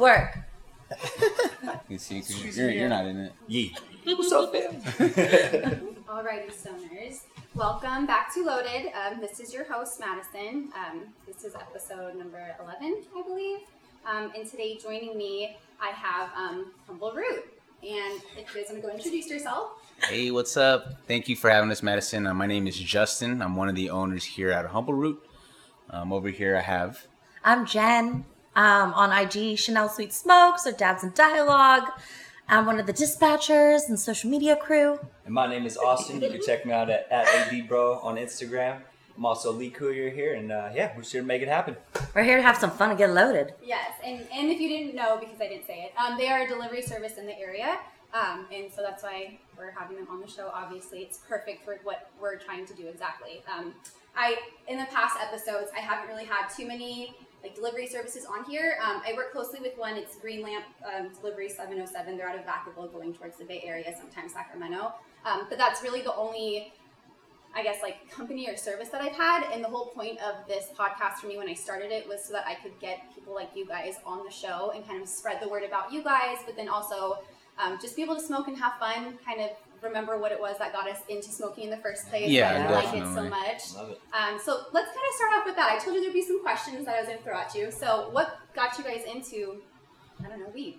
work. You see, 'cause you're, you're not in it. Yee. What's up, fam? Alrighty, stoners. Welcome back to Loaded. Um, this is your host, Madison. Um, this is episode number 11, I believe. Um, and today, joining me, I have um, Humble Root. And if you guys want to go introduce yourself. Hey, what's up? Thank you for having us, Madison. Uh, my name is Justin. I'm one of the owners here at Humble Root. Um, over here, I have. I'm Jen. Um, on IG, Chanel Sweet Smokes or Dabs and Dialogue. I'm one of the dispatchers and social media crew. And my name is Austin. You can check me out at, at ABBro on Instagram. I'm also Lee Courier here, and uh, yeah, we're here to make it happen. We're here to have some fun and get loaded. Yes, and, and if you didn't know, because I didn't say it, um, they are a delivery service in the area. Um, and so that's why we're having them on the show. Obviously, it's perfect for what we're trying to do exactly. Um, I in the past episodes, I haven't really had too many like delivery services on here. Um, I work closely with one. It's Green Lamp um, Delivery 707. They're out of Vacaville, going towards the Bay Area, sometimes Sacramento. Um, but that's really the only I guess like company or service that I've had. And the whole point of this podcast for me when I started it was so that I could get people like you guys on the show and kind of spread the word about you guys, but then also um, just be able to smoke and have fun, kind of remember what it was that got us into smoking in the first place. Yeah, why I like it so much. Love it. Um, so let's kind of start off with that. I told you there'd be some questions that I was going to throw at you. So what got you guys into, I don't know, weed?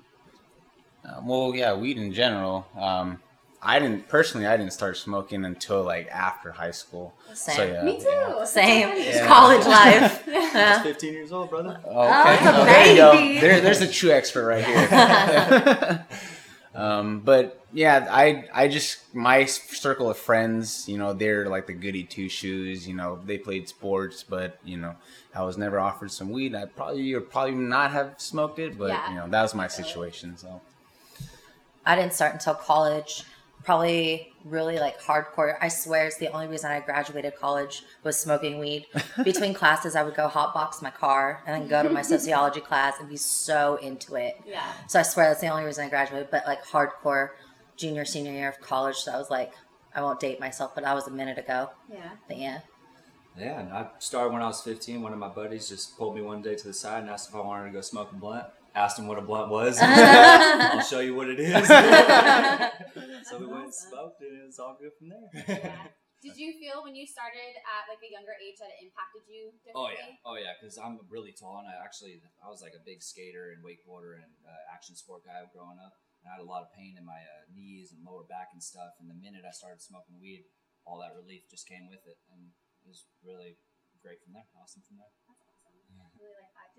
Uh, well, yeah, weed in general. Um, I didn't personally. I didn't start smoking until like after high school. Same. So yeah. Me too. That's Same. Yeah. College life. Just Yeah. 15 years old, brother. Okay. Oh, it's Oh, there you go. baby. There, there's a true expert right here. um, but yeah, I I just my circle of friends, you know, they're like the goody two shoes. You know, they played sports, but you know, I was never offered some weed. I probably or probably not have smoked it, but Yeah. you know, that was my situation. So I didn't start until college. Probably really like hardcore. I swear it's the only reason I graduated college was smoking weed. Between classes, I would go hotbox my car and then go to my sociology class and be so into it. Yeah. So I swear that's the only reason I graduated. But like hardcore junior, senior year of college, so I was like, I won't date myself, but that was a minute ago. Yeah. But yeah. Yeah, and I started when I was 15. One of my buddies just pulled me one day to the side and asked if I wanted to go smoke a blunt. Asked him what a blunt was. I'll show you what it is. so we went and smoked, and it was all good from there. Yeah. Did you feel when you started at like a younger age that it impacted you Oh yeah, oh yeah, because I'm really tall and I actually I was like a big skater and wakeboarder and uh, action sport guy growing up, and I had a lot of pain in my uh, knees and lower back and stuff. And the minute I started smoking weed, all that relief just came with it, and it was really great from there. Awesome from there.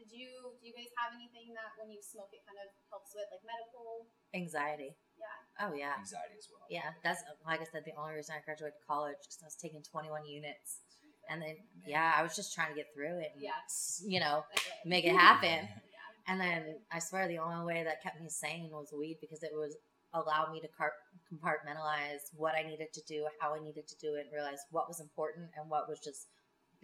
Did you do you guys have anything that when you smoke it kind of helps with like medical? Anxiety. Yeah. Oh, yeah. Anxiety as well. Yeah. That's, like I said, the only reason I graduated college because I was taking 21 units. And then, yeah, I was just trying to get through it. And, Yeah. You know, I make it happen. Yeah. And then I swear the only way that kept me sane was weed because it was allow me to compartmentalize what I needed to do, how I needed to do it, and realize what was important and what was just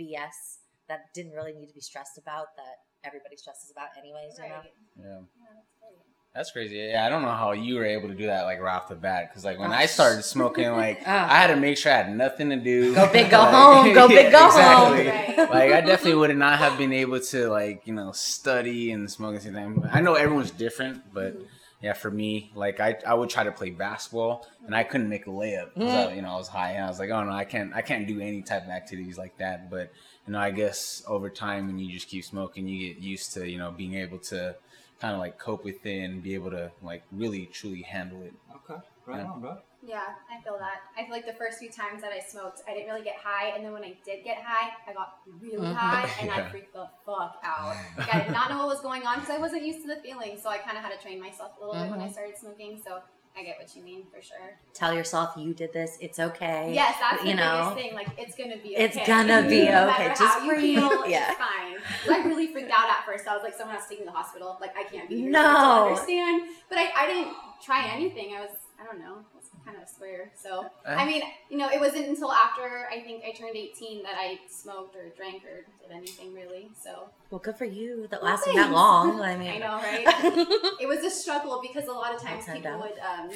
BS that didn't really need to be stressed about that everybody stresses about anyways, you know? Yeah. Yeah, that's great. That's crazy. Yeah, I don't know how you were able to do that like right off the bat. Because like when I started smoking, like Ah. I had to make sure I had nothing to do. Go big, go Like- home. Go big, go home. Right. Like I definitely would not have been able to like you know study and smoke at the same time. I know everyone's different, but yeah, for me, like I, I would try to play basketball and I couldn't make a layup because I, mm. you know I was high and I was like, oh no, I can't I can't do any type of activities like that. But you know, I guess over time when you just keep smoking, you get used to you know being able to kind of like cope with it and be able to like really truly handle it. Okay, right Yeah. on, bro. Yeah, I feel that. I feel like the first few times that I smoked, I didn't really get high, and then when I did get high, I got really Mhm. high, and I freaked the fuck out. Like, I did not know what was going on because I wasn't used to the feeling, so I kind of had to train myself a little bit when I Mhm. started smoking. So I get what you mean for sure. Tell yourself you did this. It's okay. Yes, that's the you know, biggest thing. Like it's gonna be. Okay. It's gonna be Yeah. No okay. matter Just how you breathe. feel, Yeah. it's fine. 'Cause I really freaked out at first. I was like, someone has to take me to the hospital. Like I can't be here. No. I don't understand. But I, I didn't try anything. I was, I don't know. I was kind of a square. So I mean, you know, it wasn't until after I think I turned 18 that I smoked or drank or did anything really. So Well, good for you. That Well, lasted that thanks. long. I mean, I know, right? it was a struggle because a lot of times people downs. would um,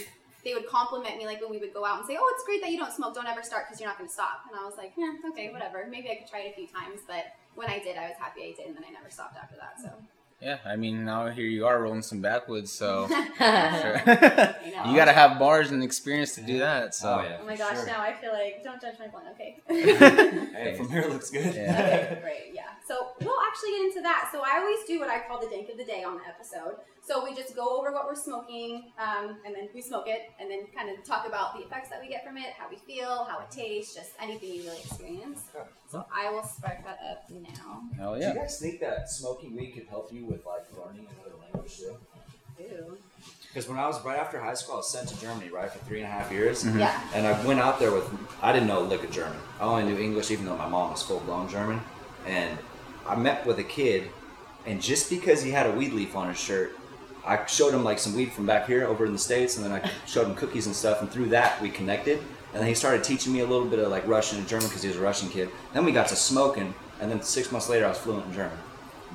they would compliment me like when we would go out and say, "Oh, it's great that you don't smoke. Don't ever start because you're not going to stop." And I was like, "Yeah, okay, whatever. Maybe I could try it a few times." But when I did, I was happy I did, and then I never stopped after that. So Yeah, I mean now here you are rolling some backwoods, so sure. know. you gotta have bars and experience to do that. So Oh, yeah. Oh my gosh, Sure. now I feel like don't judge my blend, okay? Hey, from here it looks good. Yeah. okay, great, yeah. So we'll actually get into that. So I always do what I call the dank of the day on the episode. So we just go over what we're smoking, um, and then we smoke it, and then kind of talk about the effects that we get from it, how we feel, how it tastes, just anything you really experience. So I will spark that up now. hell Do yeah. you guys think that smoking weed could help you with like learning another language too? Ooh. Because when I was right after high school, I was sent to Germany, right, for three and a half years. Mhm. Yeah. And I went out there with, I didn't know a lick of German. I only knew English, even though my mom was full blown German. And I met with a kid, and just because he had a weed leaf on his shirt, I showed him like some weed from back here over in the States, and then I showed him cookies and stuff, and through that we connected. And then he started teaching me a little bit of like Russian and German because he was a Russian kid. Then we got to smoking, and then six months later I was fluent in German.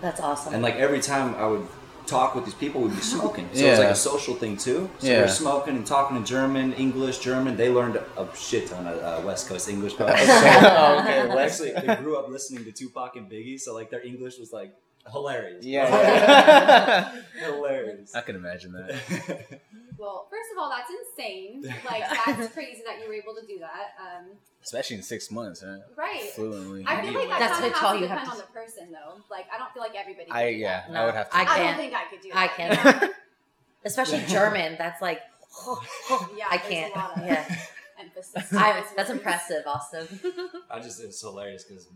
That's awesome. And like every time I would talk with these people, we'd be smoking. So it was like a social thing too. So Yeah. we're smoking and talking in German, English, German. They learned a shit ton of uh, West Coast English. But Oh, okay, Well, actually, they grew up listening to Tupac and Biggie, so like their English was like hilarious. Yeah. hilarious. I can imagine that. Well, first of all, that's insane. Like that's crazy that you were able to do that. Um, Especially in six months, huh? right. Fluently. I feel like that That's kind of what has all to you have depend to- on the person, though. Like, I don't feel like everybody. Can I do yeah, that. I would have to. I I don't can't. think I could do that. I can't. Especially German. That's like, Yeah, I can't. A lot of Yeah. Emphasis. I, that's impressive, also. I just it's hilarious because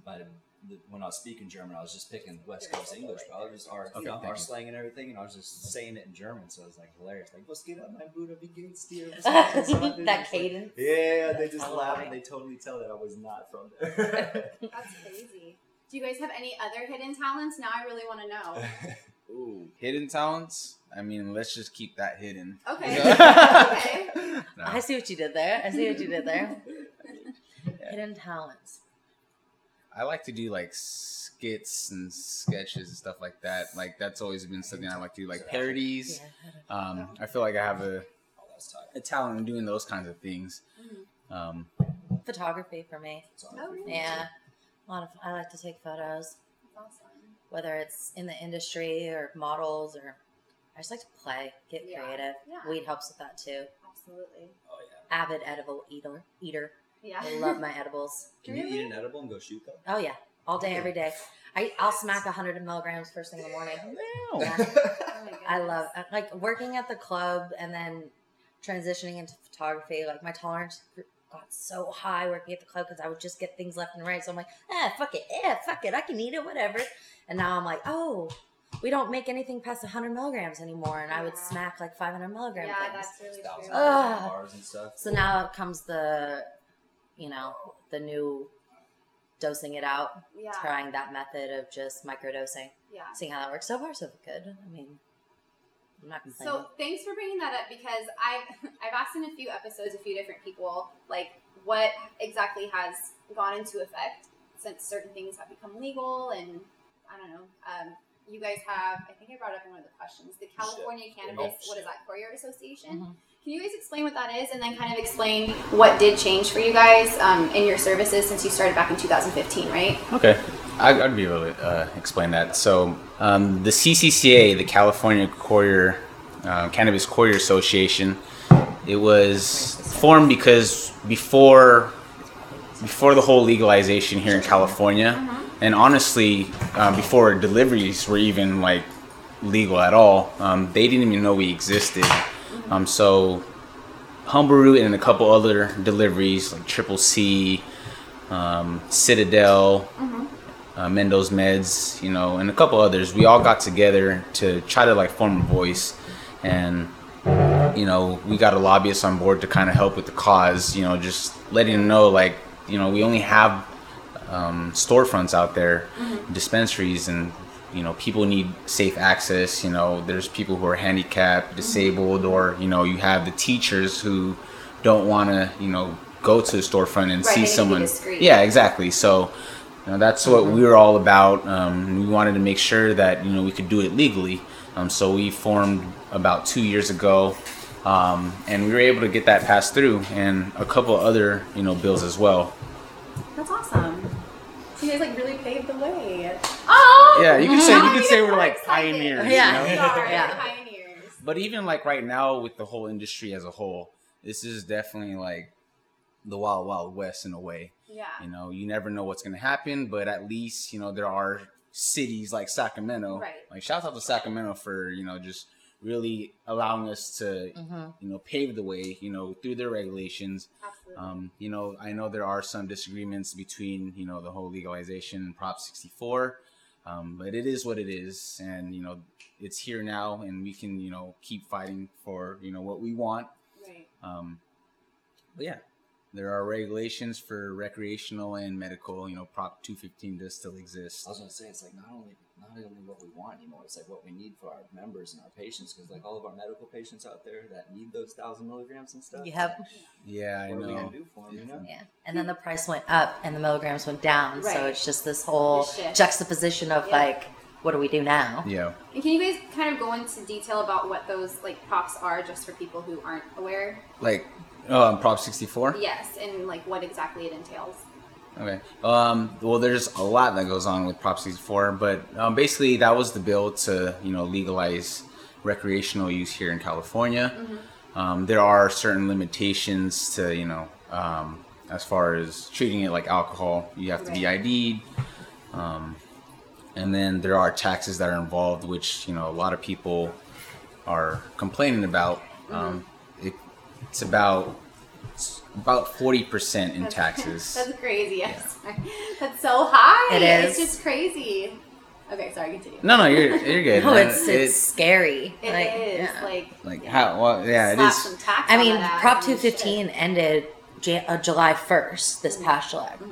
when I was speaking German, I was just picking West Coast English, but I was just our, Okay, you know, our slang and everything, and I was just saying it in German, so it was like hilarious. Like, "Was geht ab, mein Bruder? Wie geht's dir?" that cadence. Yeah, they just I laugh and they totally tell that I was not from there. That's crazy. Do you guys have any other hidden talents? Now I really want to know. Ooh, hidden talents. I mean, let's just keep that hidden. Okay. Okay. No. I see what you did there. I see what you did there. Hidden talents. I like to do like skits and sketches and stuff like that. Like that's always been something I like to do, like parodies. Um, I feel like I have a, that's tight. a talent in doing those kinds of things. Mhm. Um, Photography for me. Oh, really? Yeah. A lot of I like to take photos, Awesome. Whether it's in the industry or models or I just like to play, get Yeah. creative. Yeah. Weed helps with that too. Absolutely. Oh yeah. Avid edible eater eater. Yeah. I love my edibles. Can you eat an edible and go shoot them? Oh yeah. All day, every day. I, I'll smack hundred milligrams first thing in the morning. Oh my I love uh, like working at the club and then transitioning into photography. Like my tolerance got so high working at the club because I would just get things left and right. So I'm like, ah, fuck it, yeah, fuck it, I can eat it, whatever. And now I'm like, oh, we don't make anything past 100 milligrams anymore, and I would Yeah. smack like 500 milligram Yeah, things. that's really true. of Ugh. and stuff. So now comes the, you know, the new dosing it out, yeah. trying that method of just microdosing, Yeah. seeing how that works. So far, so good. I mean, I'm not complaining. So thanks for bringing that up because I've I've asked in a few episodes a few different people like what exactly has gone into effect since certain things have become legal and I don't know. Um, you guys have I think I brought up in one of the questions the California Cannabis Oh, what is shit. that Courier Association. Mhm. Can you guys explain what that is and then kind of explain what did change for you guys um, in your services since you started back in 2015, right? Okay, I, I'd be able to uh, explain that. So, um, the CCCA, the California Courier uh, Cannabis Courier Association, it was formed because before before the whole legalization here in California, and honestly, uh, before deliveries were even like legal at all, um, they didn't even know we existed. Um, so, Humble Root and a couple other deliveries like Triple C, um, Citadel, uh, Mendo's Meds, you know, and a couple others. We all got together to try to like form a voice, and you know, we got a lobbyist on board to kind of help with the cause. You know, just letting them know like, you know, we only have um, storefronts out there, dispensaries, and you know, people need safe access. You know, there's people who are handicapped, disabled, or you know, you have the teachers who don't want to, you know, go to the storefront and Right, they need to see someone. Yeah, exactly. So. You know, that's what we were all about. Um, we wanted to make sure that you know we could do it legally. Um, so we formed about two years ago, um, and we were able to get that passed through, and a couple other you know bills as well. That's awesome. So you guys like really paved the way. Oh, Yeah, you could say you I'm could say we're like excited. pioneers. Yeah. You We are Yeah. pioneers. But even like right now with the whole industry as a whole, this is definitely like the wild wild west in a way. Yeah. You know, you never know what's gonna happen, but at least you know there are cities like Sacramento. Right. Like shout out to Sacramento for you know just really allowing us to hmm you know pave the way. You know through their regulations. Absolutely. Um, you know, I know there are some disagreements between you know the whole legalization and Prop 64, um, but it is what it is, and you know it's here now, and we can you know keep fighting for you know what we want. right. Um, but yeah, there are regulations for recreational and medical. You know, Prop 215 does still exist. I was gonna say it's like not only not only what we want anymore, it's like what we need for our members and our patients. Because like all of our medical patients out there that need those thousand milligrams and stuff. Yep. Yeah, I What are we know. gonna do for them? You know. Yeah. And then the price went up and the milligrams went down. So it's just this whole juxtaposition of Yeah. like, what do we do now? Yeah. And can you guys kind of go into detail about what those like props are, just for people who aren't aware? Like, um, Prop 64. Yes, and like what exactly it entails. Okay. Um, well, there's a lot that goes on with Prop 64, but um, basically that was the bill to you know legalize recreational use here in California. Um, there are certain limitations to you know um, as far as treating it like alcohol. You have to be ID'd, um, and then there are taxes that are involved, which you know a lot of people are complaining about. Um, it, it's about it's about forty percent in That's- taxes. That's crazy. Yes. That's so high. It It's just crazy. Okay, sorry, continue. No, no, you're you're good. No, man. it's it's scary. It is like, yeah. like like how well yeah it slap is some tax I mean, Prop two fifteen ended Jan- uh, July first this past July. shit.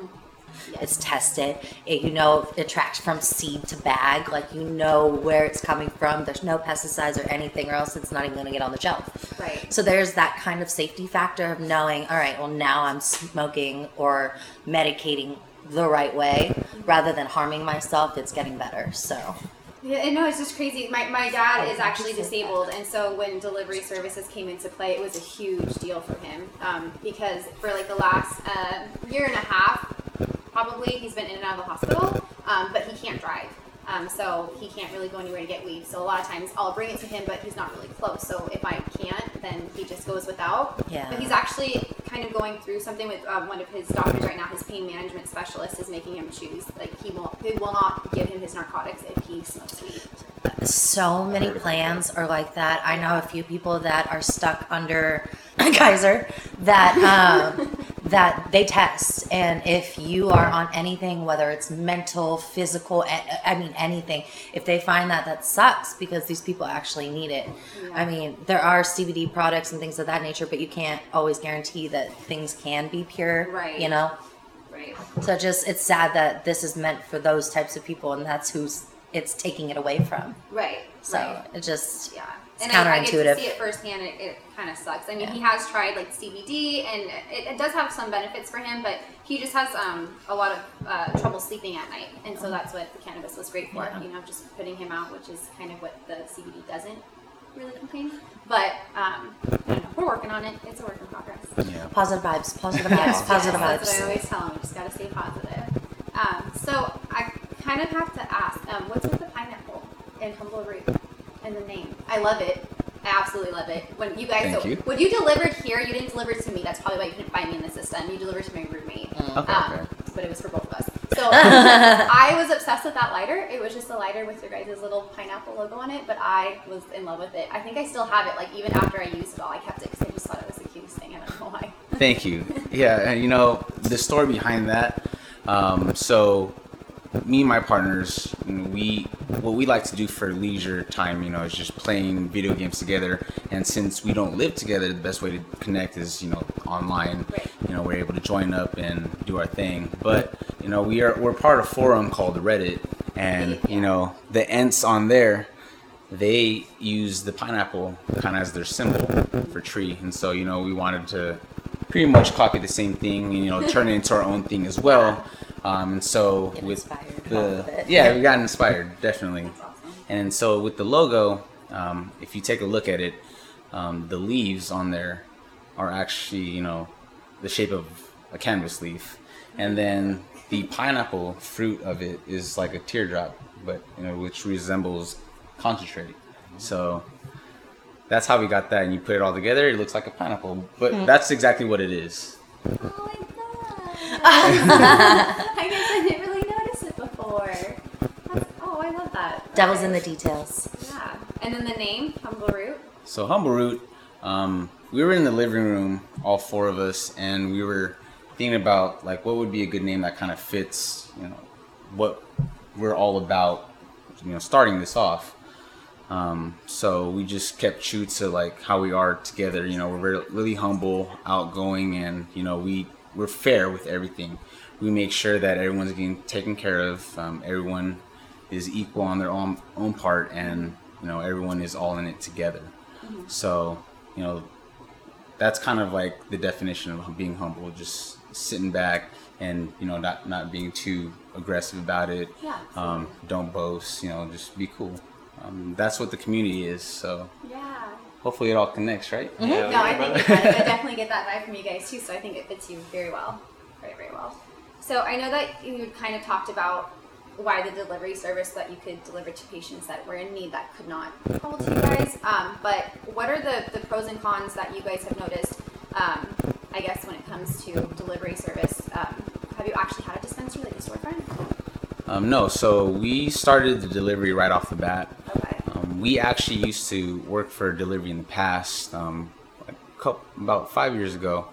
It's tested. It, you know, it tracks from seed to bag. Like you know where it's coming from. There's no pesticides or anything, or else it's not even going to get on the shelf. right. So there's that kind of safety factor of knowing, all right, well now I'm smoking or medicating the right way rather than harming myself. It's getting better. So Yeah, and no, it's just crazy. My, my dad is actually disabled, and so when delivery services came into play, it was a huge deal for him um, because for like the last uh, year and a half, probably he's been in and out of the hospital, um, but he can't drive. Um, so he can't really go anywhere to get weed. So a lot of times I'll bring it to him, but he's not really close. So if I can't, then he just goes without. Yeah. But he's actually kind of going through something with um, one of his doctors right now. His pain management specialist is making him choose. Like he won't, he will not give him his narcotics if he smokes weed. so many plans are like that. I know a few people that are stuck under Kaiser that um, that they test, and if you are on anything, whether it's mental, physical, I mean anything, if they find that, that sucks because these people actually need it. I mean, there are CBD products and things of that nature, but you can't always guarantee that things can be pure. Right. You know. Right. So just it's sad that this is meant for those types of people, and that's who's it's taking it away from. Right. So right. it just Yeah. It's and I, I get to counterintuitive. see it firsthand. It, it kind of sucks. I mean, Yeah. he has tried like CBD, and it, it does have some benefits for him, but he just has um, a lot of uh, trouble sleeping at night, and so that's what the cannabis was great for. Yeah. You know, just putting him out, which is kind of what the CBD doesn't really contain. But um, I don't know, we're working on it. It's a work in progress. yeah positive vibes, positive vibes, Yes, positive yes, That's what I always tell them. You just gotta stay positive. Um, so I kind of have to ask, um, what's with the pineapple and humble root and the name? I love it. I absolutely love it. When you guys, Thank so you. when you delivered here, you didn't deliver to me. That's probably why you couldn't find me in the system. You delivered to my roommate. okay, Um, okay. but it was for both of us. So I was obsessed with that lighter. It was just a lighter with your guys' little pineapple logo on it, but I was in love with it. I think I still have it. Like even after I used it all, I kept it because I just thought it was the cutest thing. I don't know why. Thank you. Yeah, and you know the story behind that. Um, so, me and my partners, you know, we what we like to do for leisure time, you know, is just playing video games together. And since we don't live together, the best way to connect is you know online. Right. You know, we're able to join up and do our thing. But you know, we are we're part of a forum called Reddit, and you know the ents on there they use the pineapple kind of as their symbol for tree and so you know we wanted to pretty much copy the same thing and you know turn it into our own thing as well um, and so Get with the yeah we got inspired definitely awesome. and so with the logo um, if you take a look at it um, the leaves on there are actually you know the shape of a cannabis leaf and then the pineapple fruit of it is like a teardrop, but you know, which resembles concentrate. So that's how we got that. And you put it all together, it looks like a pineapple. But that's exactly what it is. Oh, I love that. I guess I didn't really notice it before. That's, oh, I love that. Devil's in the details. Yeah. And then the name, Humble Root. So Humble Root, um, we were in the living room, all four of us, and we were thinking about like what would be a good name that kind of fits, you know, what we're all about, you know, starting this off. Um, so we just kept true to like how we are together. You know, we're really humble, outgoing, and you know we we're fair with everything. We make sure that everyone's getting taken care of. Um, everyone is equal on their own own part, and you know everyone is all in it together. So you know that's kind of like the definition of being humble. Just sitting back and you know not not being too aggressive about it. Yeah. Um, don't boast. You know, just be cool. Um, that's what the community is. So Yeah. Hopefully it all connects, right? Yeah, No, I think it does. I definitely get that vibe from you guys too, so I think it fits you very well. Very, very well. So I know that you kind of talked about why the delivery service that you could deliver to patients that were in need that could not call to you guys. Um, but what are the, the pros and cons that you guys have noticed, um, I guess, when it comes to delivery service? Um, have you actually had a dispensary, like a storefront? Um, no, so we started the delivery right off the bat. Okay. We actually used to work for delivery in the past, um, couple, about five years ago,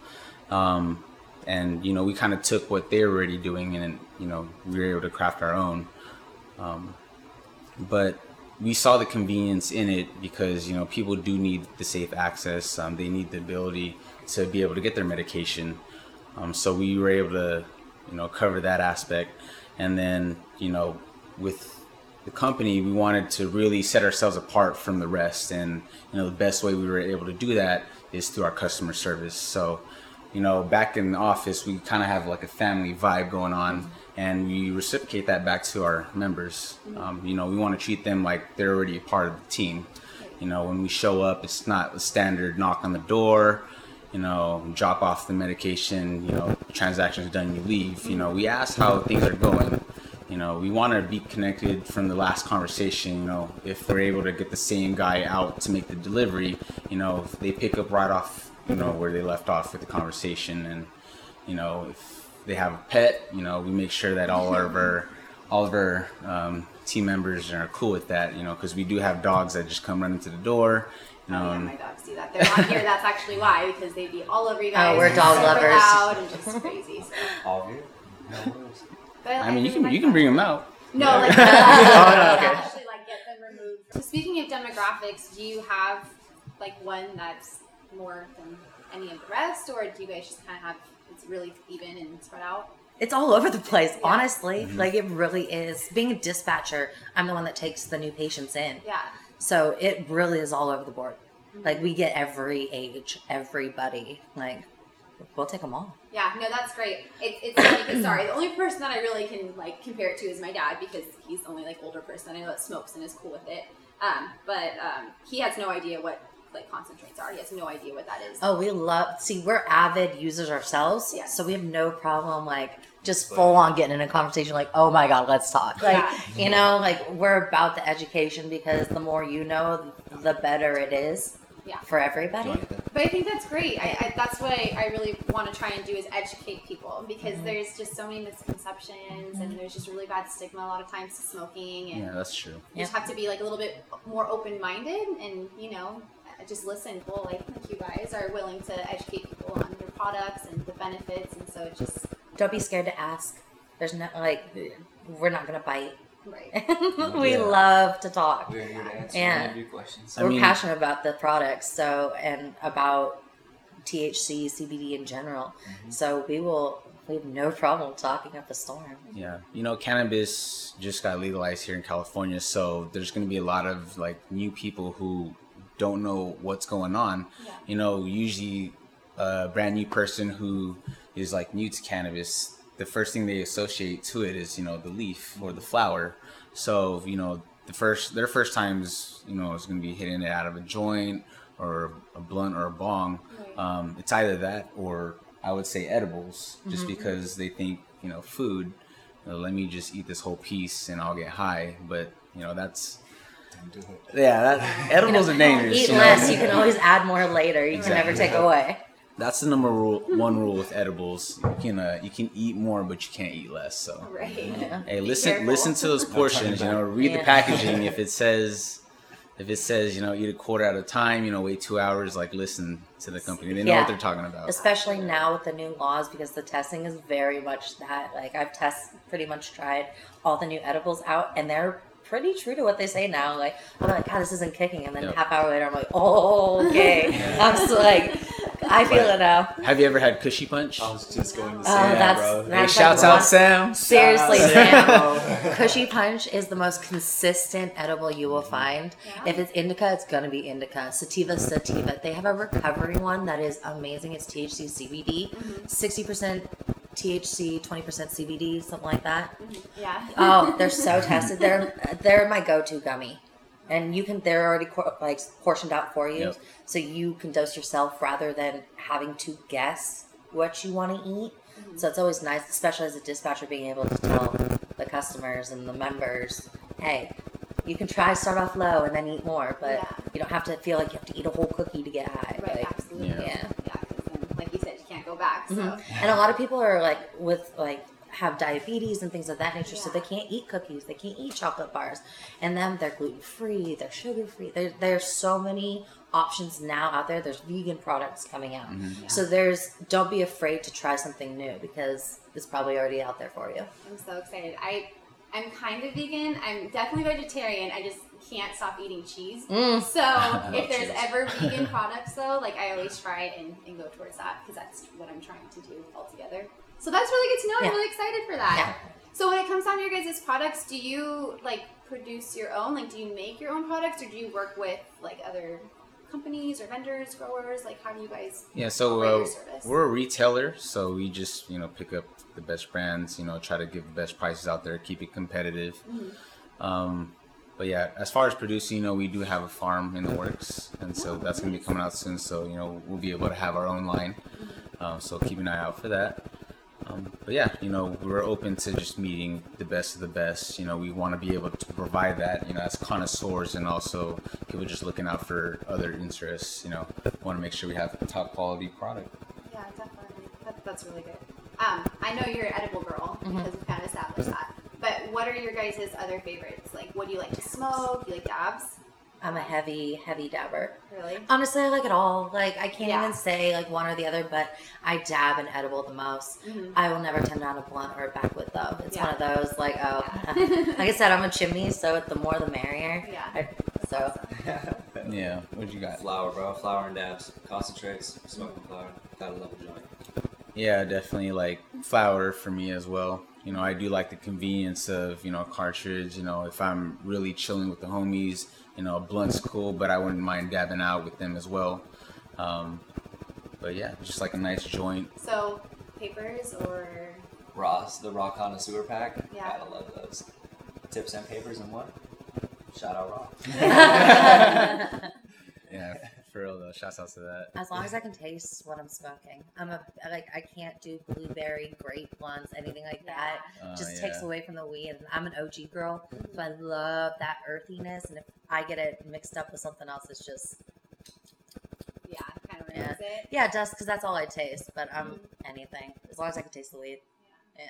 um, and you know we kind of took what they were already doing, and you know we were able to craft our own. Um, but we saw the convenience in it because you know people do need the safe access. Um, they need the ability to be able to get their medication. Um, so we were able to, you know, cover that aspect, and then you know, with the company, we wanted to really set ourselves apart from the rest, and you know, the best way we were able to do that is through our customer service. So, you know, back in the office, we kind of have like a family vibe going on, and we reciprocate that back to our members. Um, you know, we want to treat them like they're already a part of the team. You know, when we show up, it's not a standard knock on the door you know, drop off the medication, you know, transactions done, you leave. You know, we ask how things are going. You know, we want to be connected from the last conversation. You know, if we're able to get the same guy out to make the delivery, you know, if they pick up right off, you know, where they left off with the conversation, and you know, if they have a pet, you know, we make sure that all of our all of our um, team members are cool with that. You know, because we do have dogs that just come running to the door. You know, Oh, yeah, and- my dogs do that. They're not here. That's actually why, because they'd be all over you guys. Oh, we're dog lovers. Loud and just crazy. So. All good. But I mean, you can you can bring them out. No, like Oh, no, okay. actually like get them removed. So speaking of demographics, do you have like one that's more than any of the rest, or do you guys just kind of have it's really even and spread out? It's all over the place, Yeah. honestly. Like it really is. Being a dispatcher, I'm the one that takes the new patients in. Yeah. So it really is all over the board. Mm-hmm. Like we get every age, everybody. Like we'll take them all. Yeah, no, that's great. It, it's funny 'cause, sorry. The only person that I really can like compare it to is my dad because he's the only like older person I know that smokes and is cool with it. Um, but um, he has no idea what like concentrates are. He has no idea what that is. Oh, we love. See, we're avid users ourselves, Yeah. so we have no problem like just full on getting in a conversation. Like, oh my god, let's talk. Like, Yeah. you know, like we're about the education because the more you know, the better it is Yeah. for everybody. But I think that's great. I, I, that's what I, I really want to try and do is educate people because Mm-hmm. there's just so many misconceptions and there's just really bad stigma a lot of times to smoking and Yeah, that's true. you just have to be like a little bit more open minded and you know just listen. People like, like you guys are willing to educate people on their products and the benefits, and so it just Don't be scared to ask. There's no like, we're not gonna bite. Right. we Yeah. love to talk. We're here to answer Yeah. any of your questions. I we're mean- passionate about the products so and about THC, CBD in general. Mm-hmm. So we will. We have no problem talking up a storm. Yeah, you know, cannabis just got legalized here in California, so there's going to be a lot of like new people who don't know what's going on. Yeah. You know, usually a brand new person who is like new to cannabis, the first thing they associate to it is you know the leaf or the flower. So you know, the first their first times, you know, is going to be hitting it out of a joint or a blunt or a bong. Right. Um, it's either that or I would say edibles, just Mm-hmm. because they think you know food. uh, let me just eat this whole piece and I'll get high. But you know that's Don't it. yeah, that, edibles are dangerous. Eat you know? less. You can always add more later. You can never Exactly. take away. That's the number rule, one rule with edibles. You can uh, you can eat more, but you can't eat less. So Right. Yeah. hey, Be listen careful. listen to those portions. You know, read the packaging. If it says if it says you know eat a quarter at a time, you know wait two hours. Like listen to the company. They know Yeah. what they're talking about. Especially now with the new laws, because the testing is very much that. Like I've test pretty much tried all the new edibles out, and they're pretty true to what they say now. Like I'm like, God, this isn't kicking, and then Yep. half hour later, I'm like, Oh, okay. I'm so like, I feel it now. Have you ever had Kushy Punch? I was just going to Oh, say that, that's- bro. that- Hey, shouts out Sam. Seriously, Sam. Kushy Punch is the most consistent edible you will find. Yeah. If it's indica, it's gonna be indica. Sativa, sativa. They have a recovery one that is amazing. It's THC, CBD, Mm-hmm. sixty percent THC, twenty percent CBD, something like that. Yeah. Oh, they're so tested. They're they're my go-to gummy, and you can they're already cor- like portioned out for you, Yep. so you can dose yourself rather than having to guess what you want to eat. So it's always nice, especially as a dispatcher, being able to tell the customers and the members, hey. You can try start off low and then eat more, but Yeah. you don't have to feel like you have to eat a whole cookie to get high. Right. Like, absolutely. Yeah. yeah. Yeah. 'cause then, like you said, you can't go back. So. Mhm. And a lot of people are like with like have diabetes and things of that nature, so they can't eat cookies, they can't eat chocolate bars, and then they're gluten free, they're sugar free. There, there's so many options now out there. There's vegan products coming out, so there's don't be afraid to try something new because it's probably already out there for you. I'm so excited. I I'm kind of vegan. I'm definitely vegetarian. I just can't stop eating cheese. Mm. So if there's cheese. ever vegan products though, like I always try and, and go towards that because that's what I'm trying to do altogether. So that's really good to know. Yeah. I'm really excited for that. Yeah. So when it comes down to your guys' products, do you like produce your own? Like do you make your own products or do you work with like other companies or vendors, growers? Like how do you guys Yeah, so uh, your we're a retailer, so we just you know pick up the best brands, you know, try to give the best prices out there, keep it competitive. Mm-hmm. Um, but yeah, as far as producing, you know, we do have a farm in the works, and so that's gonna be coming out soon. So you know, we'll be able to have our own line. Um, so keep an eye out for that. Um, but yeah, you know, we're open to just meeting the best of the best. You know, we want to be able to provide that, you know, as connoisseurs and also people just looking out for other interests. You know, want to make sure we have a top quality product. Yeah, definitely. That, that's really good. Um, I know you're an edible girl Mm-hmm. because we've kind of established that. But what are your guys' other favorites? Like, what do you like to smoke? Do you like dabs? I'm a heavy, heavy dabber. Really? Honestly, I like it all. Like I can't Yeah. even say like one or the other, but I dab and edible the most. Mhm. I will never turn down a blunt or a backwood though. It's Yeah. one of those like oh, Yeah. like I said, I'm a chimney, so the more the merrier. Yeah. I- so Yeah, what you got? Flower, bro. Flower and dabs. Concentrates. Smoking flower. Gotta love a joint. Yeah, definitely like flower for me as well. You know, I do like the convenience of, you know, a cartridge. You know, if I'm really chilling with the homies, you know, a blunt's cool, but I wouldn't mind dabbing out with them as well. Um, but yeah, just like a nice joint. So, papers or Ross, the raw connoisseur pack. Yeah. Gotta love those. Tips and papers and what? Shout out Raw. Yeah, for real though. Shouts out to that. as long as I can taste what I'm smoking, I'm a like I can't do blueberry, grape ones, anything like that. Uh, Just yeah. takes away from the weed. And I'm an OG girl, so I love that earthiness. And if I get it mixed up with something else, it's just yeah, kind of Yeah. ruins it. yeah, it because that's all I taste. But um, anything as long as I can taste the weed. Yeah.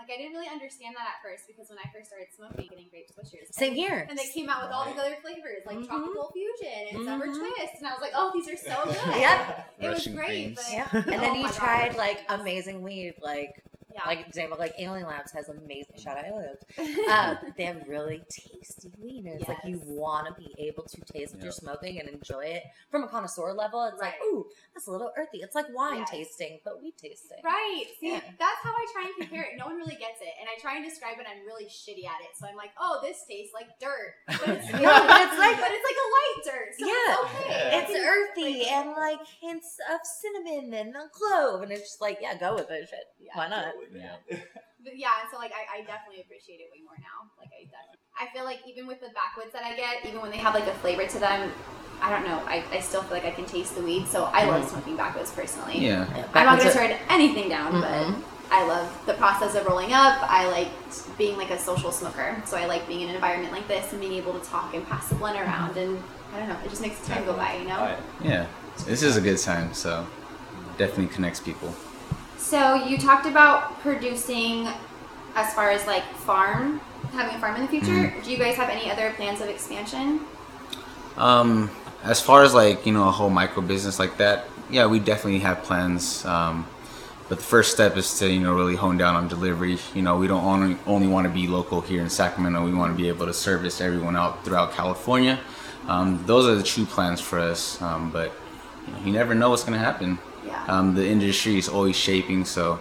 Like I didn't really understand that at first because when I first started smoking, getting grape swishers. Same here. And they came out with all these other flavors like Mhm. tropical fusion and summer Mhm. twist, and I was like, oh, these are so good. Yep. It was great, but Yeah. And then Oh you my God. tried like amazing weed, like yeah. like example, like Alien Labs has amazing shout out Alien Labs. Uh, they have really tasty weed, and it's like you want to be able to taste what you're smoking and enjoy it from a connoisseur level. It's like, Right. ooh, that's a little earthy. It's like wine Yes. tasting, but weed tasting. Right. See, Yeah. that's how I try and compare it. No one really gets it, and I try and describe it. I'm really shitty at it, so I'm like, "Oh, this tastes like dirt," but it's, No, but it's like- but it's like a light dirt. So Yeah. it's okay. I It's can- earthy like- and like hints of cinnamon and clove, and it's just like, yeah, go with it. Shit, Yeah. why not? Yeah. But yeah, so like I, I definitely appreciate it way more now. Like I definitely, I feel like even with the backwoods that I get, even when they have like a flavor to them, I don't know. I, I still feel like I can taste the weed, so I love mm-hmm. smoking backwoods personally. Yeah. I'm not gonna turn anything down, Mm-mm. but mm-hmm. I love the process of rolling up. I like being like a social smoker, so I like being in an environment like this and being able to talk and pass the blunt mm-hmm. around. And I don't know, it just makes the time go by, you know. Yeah, this is a good time. So definitely connects people. So you talked about producing, as far as like farm, having a farm in the future. Do you guys have any other plans of expansion? Um, as far as like you know a whole micro business like that, yeah, we definitely have plans. Um, but the first step is to you know really hone down on delivery. You know, we don't only only want to be local here in Sacramento. We want to be able to service everyone out throughout California. Um, those are the true plans for us. Um, but you, know, you never know what's gonna happen. Yeah. Um, the industry is always shaping, so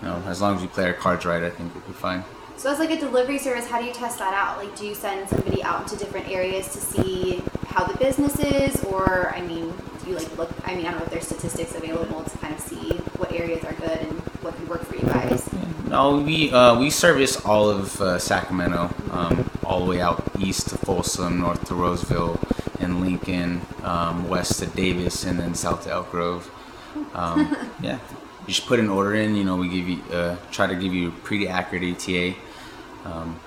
you know as long as we play our cards right, I think we'll be fine. So as like a delivery service, how do you test that out? Like, do you send somebody out into different areas to see how the business is, or I mean, do you like look? I mean, I don't know if there's statistics available to kind of see what areas are good and what could work for you guys. No, we uh, we service all of uh, Sacramento, um, all the way out east to Folsom, north to Roseville, and Lincoln, um, west to Davis, and then south to Elk Grove. Um, yeah, you just put an order in. You know, we give you uh, try to give you a pretty accurate ETA. Um,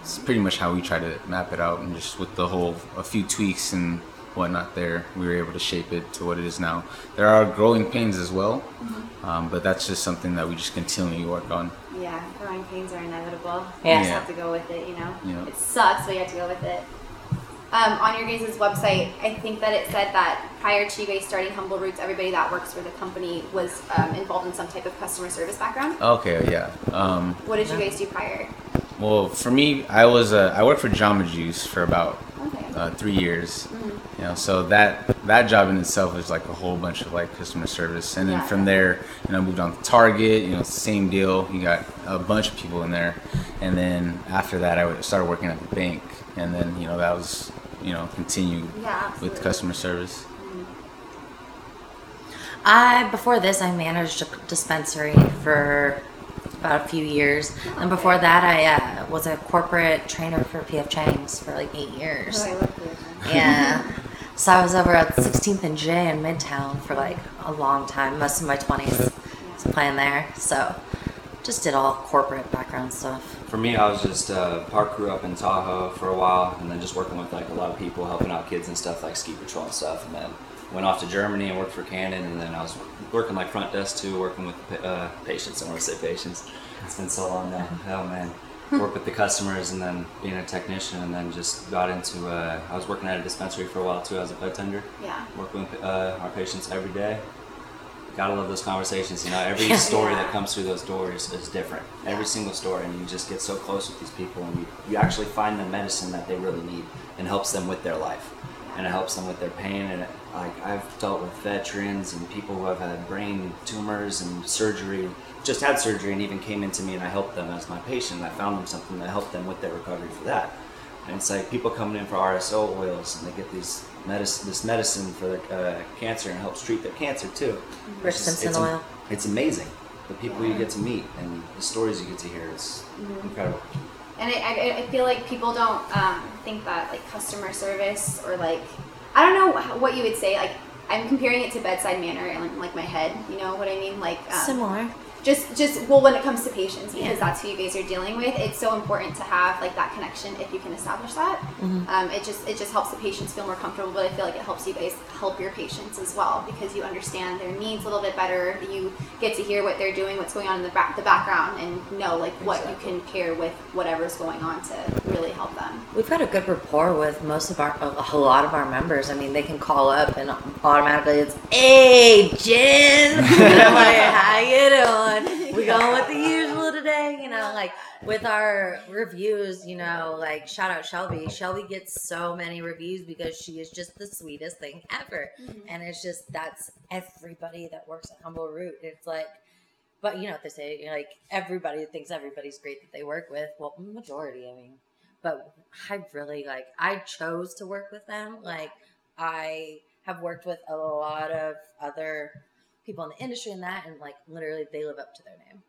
it's pretty much how we try to map it out, and just with the whole a few tweaks and whatnot there, we were able to shape it to what it is now. There are growing pains as well, um, but that's just something that we just continually work on. Yeah, growing pains are inevitable. Yeah. You just have to go with it, you know. Yeah. It sucks, but you have to go with it. Um, on your guys' website, I think that it said that prior to you guys starting Humble Roots, everybody that works for the company was um, involved in some type of customer service background. Okay, yeah. Um, What did you guys do prior? well, for me, I was uh, I worked for Jamba Juice for about Okay. uh, three years. Mhm. You know, so that that job in itself is like a whole bunch of like customer service, and then Yeah. from there, you know, moved on to Target. You know, same deal. You got a bunch of people in there, and then after that, I started working at the bank, and then you know that was you know continue Yeah, with customer service. I before this I managed a dispensary for about a few years, and before that I uh, was a corporate trainer for PF Chang's for like eight years. Oh, I. Yeah. So I was over at 16th and J in Midtown for like a long time, most of my 20s. was playing there. So just did all corporate background stuff. For me, I was just uh, park crew up in Tahoe for a while, and then just working with like a lot of people, helping out kids and stuff like ski patrol and stuff. And then went off to Germany and worked for Canon, and then I was working like front desk too, working with uh, patients. I want to say patients. It's been so long now. Oh man, work with the customers, and then being a technician, and then just got into. Uh, I was working at a dispensary for a while too as a bartender, Yeah. working with uh, our patients every day. Gotta love those conversations. You know, every Yeah. story Yeah. that comes through those doors is different. Every single story, and you just get so close with these people, and you, you actually find the medicine that they really need, and helps them with their life, and it helps them with their pain. And it, like I've dealt with veterans and people who have had brain tumors and surgery, just had surgery, and even came into me, and I helped them as my patient. I found them something that helped them with their recovery for that. And it's like people coming in for RSO oils, and they get these medicine, this medicine for their uh, cancer, and helps treat their cancer too. Rick It's just- Simpson it's oil. It's amazing. The people you get to meet and the stories you get to hear is Mhm. incredible. And I, I, I feel like people don't um, think that like customer service or like I don't know what you would say. Like I'm comparing it to bedside manner in like, like my head. You know what I mean? Like um, Similar. Just just well when it comes to patients because Yeah. that's who you guys are dealing with. It's so important to have like that connection if you can establish that. Mhm. Um, it just it just helps the patients feel more comfortable. But I feel like it helps you guys help your patients as well because you understand their needs a little bit better. You get to hear what they're doing, what's going on in the back the background, and know like what you can pair with whatever's going on to really help them. We've got a good rapport with most of our, a lot of our members. I mean, they can call up and automatically it's, "Hey, Jen," I'm like, "How you doing? We going with the usual today?" You know, like with our reviews. You know, like shout out Shelby. Shelby gets so many reviews because she is just the sweetest thing ever, mm-hmm. and it's just that's everybody that works at Humble Root. It's like. But you know what they say, like everybody thinks everybody's great that they work with. Well, majority, I mean but I really like I chose to work with them. Like I have worked with a lot of other people in the industry and that and like literally they live up to their name.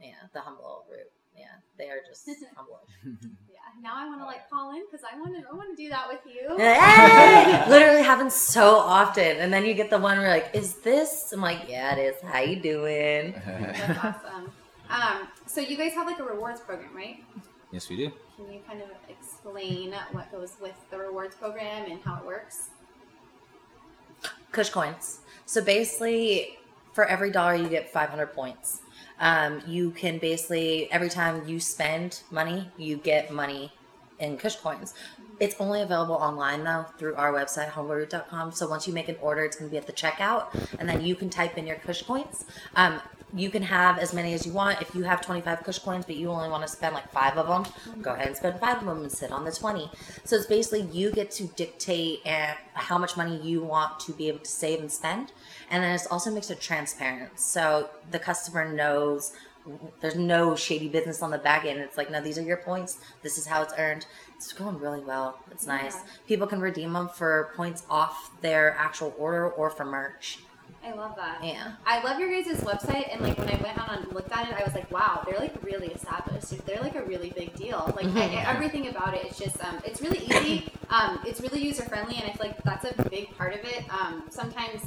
Yeah, the humble root. yeah, they are just humble. Yeah. Now I want to like call in because I want to. I want to do that with you. Hey! Literally happens so often, and then you get the one where you're like, "Is this?" I'm like, "Yeah, it is. How you doing?" That's awesome. Um, so you guys have like a rewards program, right? yes, we do. Can you kind of explain what goes with the rewards program and how it works? Kush coins. So basically, for every dollar you get 500 points. Um, you can basically every time you spend money, you get money in Kush coins. It's only available online though through our website humbleroot.com. So once you make an order, it's going to be at the checkout, and then you can type in your Kush coins. Um, you can have as many as you want. If you have 25 Kush coins, but you only want to spend like five of them, go ahead and spend five of them and sit on the 20. So it's basically you get to dictate how much money you want to be able to save and spend. And then it also makes it transparent. So the customer knows there's no shady business on the back end. It's like, no, these are your points. This is how it's earned. It's going really well. It's nice. Yeah. People can redeem them for points off their actual order or for merch. I love that. Yeah. I love your guys' website, and like when I went on and looked at it, I was like, wow, they're like really established. They're like a really big deal. Like I, Mhm. everything about it, it's just um, it's really easy. Um, it's really user friendly, and I feel like that's a big part of it. Um, sometimes.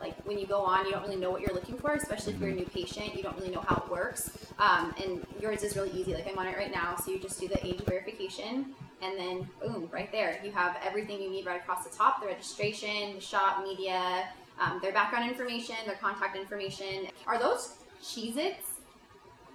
Like when you go on, you don't really know what you're looking for, especially if you're a new patient. You don't really know how it works. Um, and yours is really easy. Like I'm on it right now, so you just do the age verification, and then boom, right there, you have everything you need right across the top: the registration, the shop, media, um, their background information, their contact information. Are those Cheez-Its?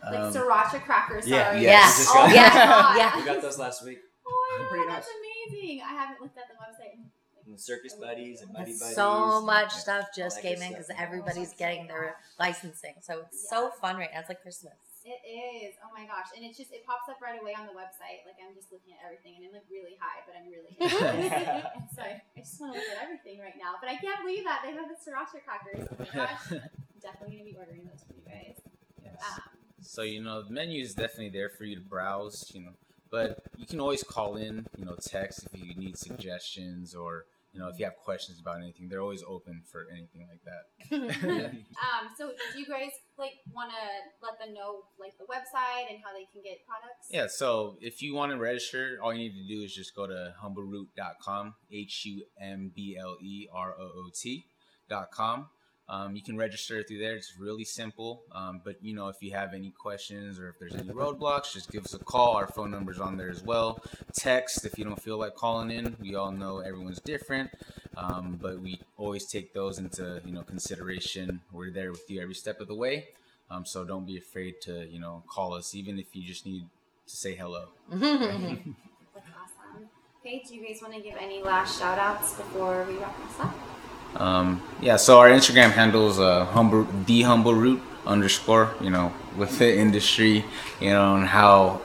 Like Um, sriracha crackers, yeah, sorry. yeah, Yeah. we Oh got- my Yeah, God. yeah. We got those last week. Oh my Pretty god, that's nice. amazing. I haven't looked at the website. And circus buddies and buddy That's buddies. so much stuff just came in because everybody's getting their licensing. So it's so fun right now. It's like Christmas. It is. Oh my gosh. And it's just, it pops up right away on the website. Like I'm just looking at everything and I'm like really high, but I'm really It's like, I just want to look at everything right now. But I can't believe that they have the sriracha crackers. Oh my gosh. Definitely going to be ordering those for you guys. Um, So you know the menu is definitely there for you to browse, you know, but you can always call in, you know, text if you need suggestions or you know if you have questions about anything. They're always open for anything like that. um, so do you guys like want to let them know like the website and how they can get products? yeah. So if you want to register, all you need to do is just go to humbleroot.com, h u m b l e r o o t dot com. Um, you can register through there. It's really simple. Um, but you know, if you have any questions or if there's any roadblocks, just give us a call. Our phone number's on there as well. Text if you don't feel like calling in. We all know everyone's different, um, but we always take those into you know consideration. We're there with you every step of the way. Um, so don't be afraid to you know call us, even if you just need to say hello. That's awesome. Okay, do you guys want to give any last shout outs before we wrap this up? Um, yeah, so our Instagram handle is uh, humble, the humble root underscore, you know, with the industry, you know, and how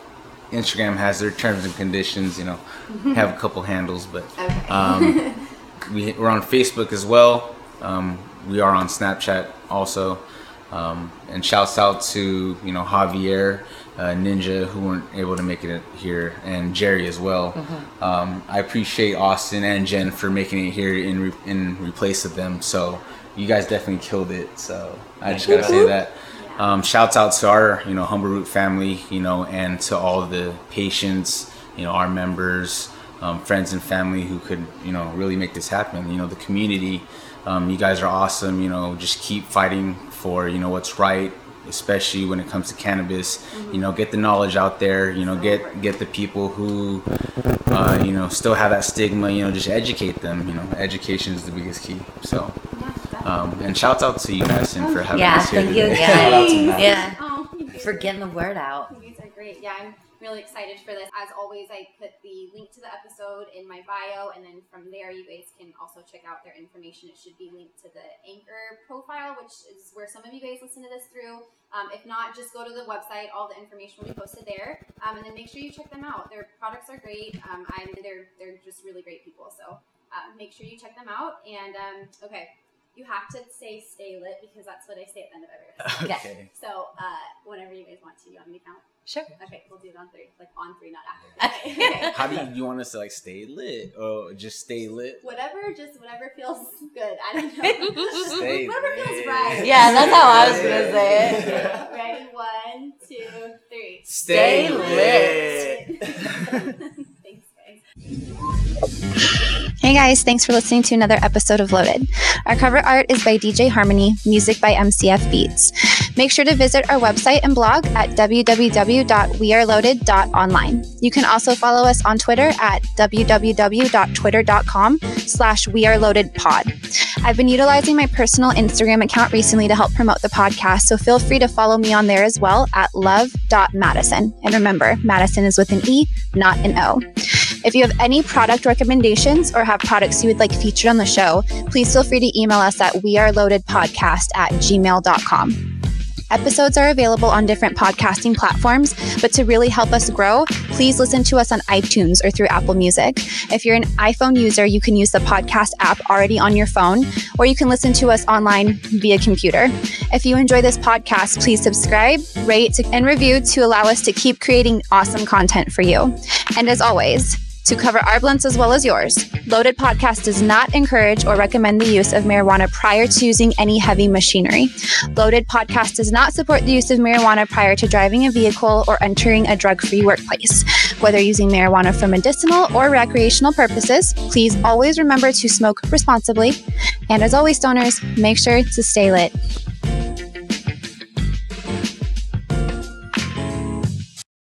Instagram has their terms and conditions, you know, have a couple handles, but Okay. um, we, we're on Facebook as well. Um, we are on Snapchat also. Um, and shouts out to, you know, Javier, uh, Ninja, who weren't able to make it here, and Jerry as well. Um, I appreciate Austin and Jen for making it here in, re- in replace of them. So you guys definitely killed it. So I just gotta say that. Um, shouts out to our, you know, Humble Root family, you know, and to all the patients, you know, our members, um, friends and family who could, you know, really make this happen. You know, the community, um, you guys are awesome. You know, just keep fighting for, you know, what's right, especially when it comes to cannabis. You know, get the knowledge out there. You know, get get the people who, uh, you know, still have that stigma. You know, just educate them. You know, education is the biggest key. So, um, and shouts out to you, Madisen, for having yeah, us here thank today. Shout out to again. Matt. Yeah, Oh, you guys for getting the word out. You guys are great. Yeah, I'm really excited for this. As always, I put the link to the episode in my bio, and then from there, you guys can also check out their information. It should be linked to the Anchor profile, which is where some of you guys listen to this through. Um, if not, just go to the website. All the information will be posted there, um, and then make sure you check them out. Their products are great. Um, I'm they're they're just really great people. So uh, make sure you check them out. And um, okay, you have to say "stay lit" because that's what I say at the end of every episode. Okay. So uh, whenever you guys want to, you want me to count? Sure. Okay, we'll do it on three. Like on three, not after. Okay. okay. How do you, you want us to like stay lit or just stay lit? Whatever, just whatever feels good. I don't know. Stay whatever feels right. Yeah, that's how I was gonna say it. Ready? One, two, three. Stay lit. Thanks, guys. Hey guys, thanks for listening to another episode of Loaded. Our cover art is by DJ Harmony, music by MCF Beats. Make sure to visit our website and blog at www.weareloaded.online. You can also follow us on Twitter at www.twitter.com slash weareloadedpod. I've been utilizing my personal Instagram account recently to help promote the podcast, so feel free to follow me on there as well at love.madisen. And remember, Madisen is with an E, not an O. If you have any product recommendations or have products you would like featured on the show, please feel free to email us at weareloadedpodcast at gmail.com. Episodes are available on different podcasting platforms, but to really help us grow, please listen to us on iTunes or through Apple Music. If you're an iPhone user, you can use the podcast app already on your phone, or you can listen to us online via computer. If you enjoy this podcast, please subscribe, rate, and review to allow us to keep creating awesome content for you. And as always, to cover our blunts as well as yours. Loaded Podcast does not encourage or recommend the use of marijuana prior to using any heavy machinery. Loaded Podcast does not support the use of marijuana prior to driving a vehicle or entering a drug free workplace. Whether using marijuana for medicinal or recreational purposes, please always remember to smoke responsibly. And as always, stoners, make sure to stay lit.